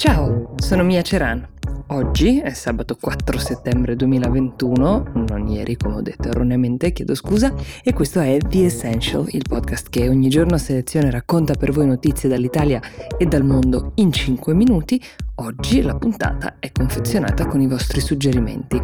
Ciao, sono Mia Ceran. Oggi è sabato 4 settembre 2021, non ieri come ho detto erroneamente, chiedo scusa, e questo è The Essential, il podcast che ogni giorno seleziona e racconta per voi notizie dall'Italia e dal mondo in 5 minuti. Oggi la puntata è confezionata con i vostri suggerimenti.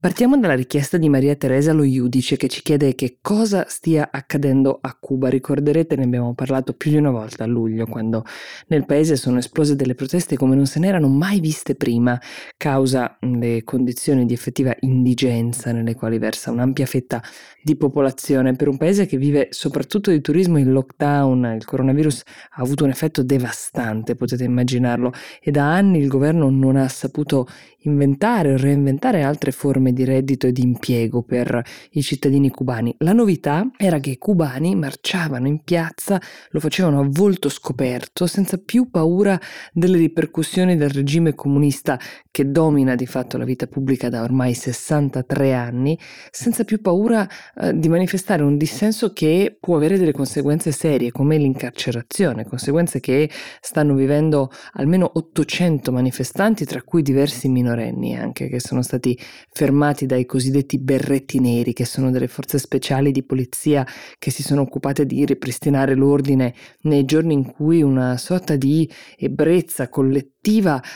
Partiamo dalla richiesta di Maria Teresa lo Iudice che ci chiede che cosa stia accadendo a Cuba. Ricorderete, ne abbiamo parlato più di una volta a luglio, quando nel paese sono esplose delle proteste come non se n'erano mai viste prima, causa le condizioni di effettiva indigenza nelle quali versa un'ampia fetta di popolazione. Per un paese che vive soprattutto di turismo in lockdown, il coronavirus ha avuto un effetto devastante, potete immaginarlo, e da anni il governo non ha saputo inventare o reinventare altre forme di reddito e di impiego per i cittadini cubani. La novità era che i cubani marciavano in piazza, lo facevano a volto scoperto, senza più paura delle ripercussioni del regime comunista che domina di fatto la vita pubblica da ormai 63 anni, senza più paura eh, di manifestare un dissenso che può avere delle conseguenze serie, come l'incarcerazione, conseguenze che stanno vivendo almeno 800 manifestanti, tra cui diversi minorenni anche che sono stati fermati dai cosiddetti berretti neri, che sono delle forze speciali di polizia che si sono occupate di ripristinare l'ordine nei giorni in cui una sorta di ebbrezza collettiva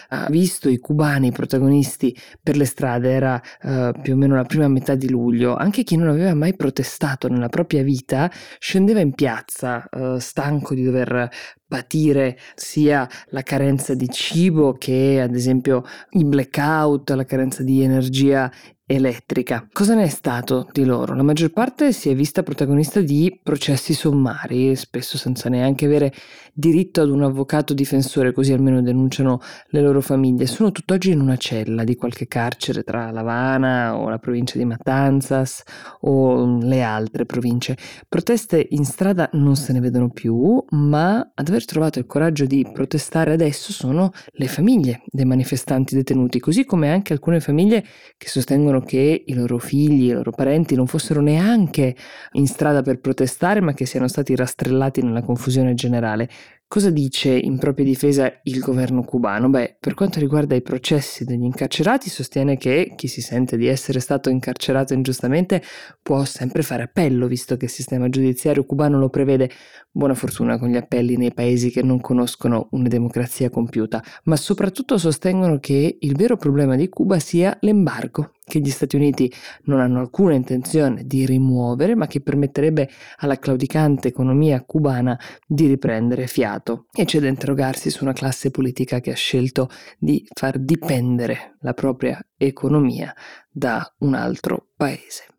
ha visto i cubani protagonisti per le strade, era uh, più o meno la prima metà di luglio, anche chi non aveva mai protestato nella propria vita scendeva in piazza uh, stanco di dover patire sia la carenza di cibo che ad esempio i blackout, la carenza di energia elettrica. Cosa ne è stato di loro? La maggior parte si è vista protagonista di processi sommari, spesso senza neanche avere diritto ad un avvocato difensore, così almeno denunciano le loro famiglie. Sono tutt'oggi in una cella di qualche carcere tra La Habana o la provincia di Matanzas o le altre province. Proteste in strada non se ne vedono più, ma ad aver trovato il coraggio di protestare adesso sono le famiglie dei manifestanti detenuti, così come anche alcune famiglie che sostengono dicono che i loro figli, i loro parenti non fossero neanche in strada per protestare, ma che siano stati rastrellati nella confusione generale. Cosa dice in propria difesa il governo cubano? Beh, per quanto riguarda i processi degli incarcerati, sostiene che chi si sente di essere stato incarcerato ingiustamente può sempre fare appello, visto che il sistema giudiziario cubano lo prevede. Buona fortuna con gli appelli nei paesi che non conoscono una democrazia compiuta, ma soprattutto sostengono che il vero problema di Cuba sia l'embargo che gli Stati Uniti non hanno alcuna intenzione di rimuovere, ma che permetterebbe alla claudicante economia cubana di riprendere fiato. E c'è da interrogarsi su una classe politica che ha scelto di far dipendere la propria economia da un altro paese.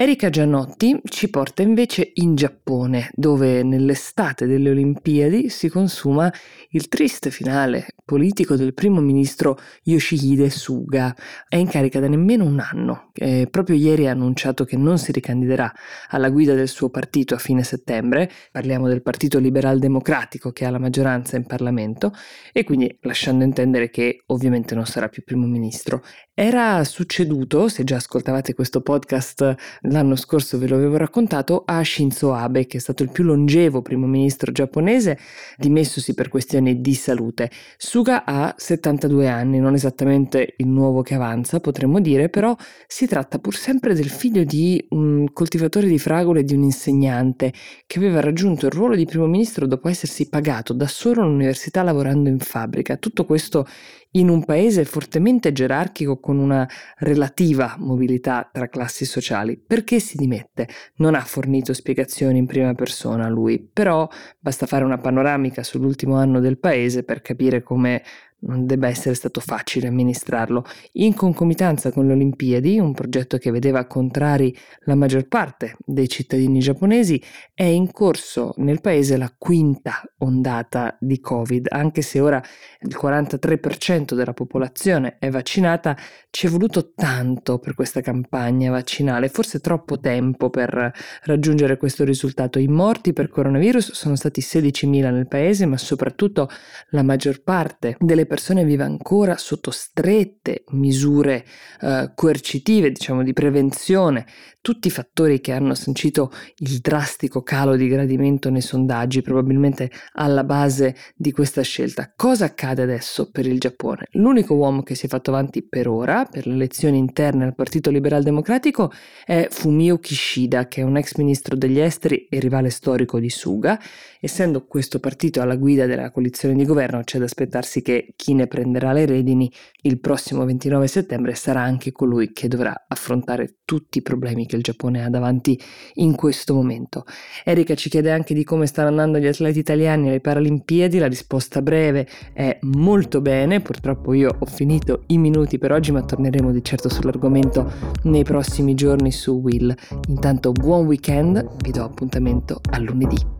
Erika Giannotti ci porta invece in Giappone, dove nell'estate delle Olimpiadi si consuma il triste finale politico del primo ministro Yoshihide Suga. È in carica da nemmeno un anno. Eh, proprio ieri ha annunciato che non si ricandiderà alla guida del suo partito a fine settembre. Parliamo del Partito Liberal Democratico che ha la maggioranza in Parlamento e quindi lasciando intendere che ovviamente non sarà più primo ministro. Era succeduto, se già ascoltavate questo podcast l'anno scorso ve lo avevo raccontato, a Shinzo Abe, che è stato il più longevo primo ministro giapponese, dimessosi per questioni di salute. Suga ha 72 anni, non esattamente il nuovo che avanza, potremmo dire, però si tratta pur sempre del figlio di un coltivatore di fragole e di un insegnante che aveva raggiunto il ruolo di primo ministro dopo essersi pagato da solo all'università lavorando in fabbrica. Tutto questo in un paese fortemente gerarchico con una relativa mobilità tra classi sociali. Perché si dimette? Non ha fornito spiegazioni in prima persona lui, però basta fare una panoramica sull'ultimo anno del paese per capire come non debba essere stato facile amministrarlo. In concomitanza con le Olimpiadi, un progetto che vedeva contrari la maggior parte dei cittadini giapponesi, è in corso nel paese la quinta ondata di Covid. Anche se ora il 43% della popolazione è vaccinata, ci è voluto tanto per questa campagna vaccinale, forse troppo tempo per raggiungere questo risultato. I morti per coronavirus sono stati 16.000 nel paese, ma soprattutto la maggior parte delle persone vive ancora sotto strette misure eh, coercitive, diciamo di prevenzione, tutti i fattori che hanno sancito il drastico calo di gradimento nei sondaggi, probabilmente alla base di questa scelta. Cosa accade adesso per il Giappone? L'unico uomo che si è fatto avanti per ora, per le elezioni interne al Partito Liberal Democratico, è Fumio Kishida, che è un ex ministro degli esteri e rivale storico di Suga. Essendo questo partito alla guida della coalizione di governo, c'è da aspettarsi che chi ne prenderà le redini il prossimo 29 settembre sarà anche colui che dovrà affrontare tutti i problemi che il Giappone ha davanti in questo momento. Erika ci chiede anche di come stanno andando gli atleti italiani alle Paralimpiadi, la risposta breve è molto bene, purtroppo io ho finito i minuti per oggi ma torneremo di certo sull'argomento nei prossimi giorni su Will. Intanto buon weekend, vi do appuntamento a lunedì.